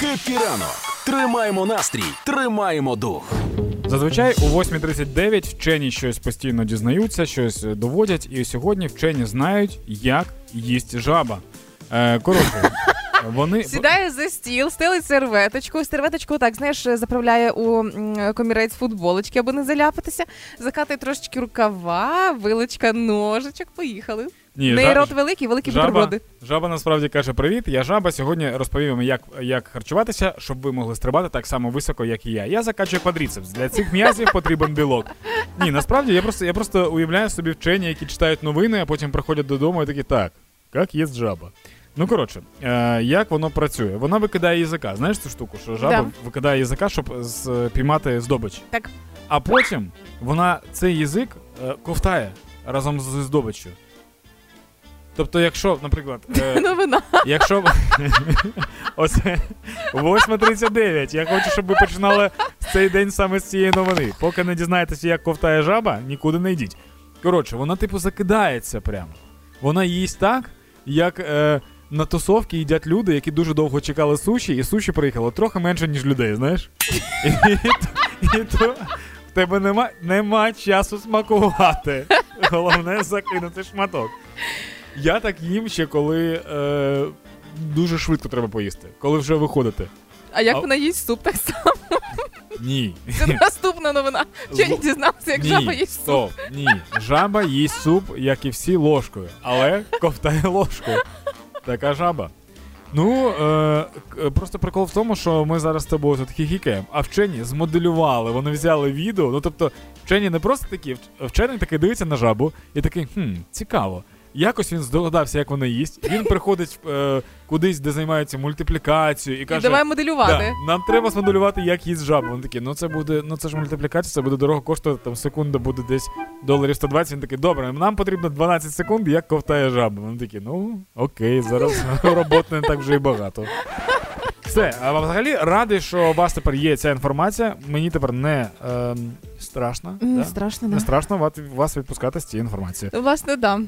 Хеппі ранок! Тримаємо настрій, тримаємо дух. Зазвичай у 8.39 вчені щось постійно дізнаються, щось доводять, і сьогодні вчені знають, як їсть жаба. Е, коротше, вони Сідає за стіл, стелить серветочку. Серветочку, так, знаєш, заправляє у комірець футболочки, аби не заляпатися. Закатує трошечки рукава, вилочка, ножичок. Поїхали. Ні, В неї жа- рот великий, великі жаба, бутерброди. жаба насправді каже: Привіт, я жаба. Сьогодні розповім вам, як, як харчуватися, щоб ви могли стрибати так само високо, як і я. Я закачую квадріцепс. Для цих м'язів потрібен білок. Ні, насправді я просто, я просто уявляю собі вчені, які читають новини, а потім приходять додому і такі так, як їсть жаба. Ну коротше, е, як воно працює? Вона викидає язика. Знаєш цю штуку, що жаба Да. викидає язика, щоб з, піймати здобич. Так. А потім вона цей язик е, ковтає разом з здобиччю. Тобто, якщо, наприклад, е, Новина. якщо оце 8.39, я хочу, щоб ви починали цей день саме з цієї новини. Поки не дізнаєтеся, як ковтає жаба, нікуди не йдіть. Коротше, вона типу закидається прямо. Вона їсть так, як е, на тусовки їдять люди, які дуже довго чекали суші, і суші приїхало трохи менше, ніж людей, знаєш? І, і, то- і то в тебе нема, нема часу смакувати. Головне закинути шматок. Я так їм ще коли е, дуже швидко треба поїсти, коли вже виходите. А як А- вона їсть суп так само? Ні. Це наступна новина. Чи не дізнався, як Ні, жаба їсть суп? стоп, ні. Жаба їсть суп, як і всі ложкою, але ковтає ложкою. Така жаба. Ну, е, просто прикол в тому, що ми зараз з тобою тут хіхікаємо, а вчені змоделювали, вони взяли відео. Ну тобто, вчені не просто такі, вч- вчений такий дивиться на жабу і такий, хм, цікаво. Якось він здогадався, як вона їсть. Він приходить е, кудись, де займаються мультиплікацією, і І каже: давай моделювати. Да, нам треба смоделювати, як їсть жаба. Він такий, ну це буде, ну це ж мультиплікація, це буде дорого коштувати, там секунда буде десь доларів 120. Він такий, добре, нам потрібно 12 секунд, як ковтає жаба. Він такий, ну окей, зараз роботи не так вже і багато. Все, а взагалі радий, що у вас тепер є ця інформація. Мені тепер не ем, страшно. Не да? страшно, Не страшно вас- вас відпускати з цією інформацією. Власне, да.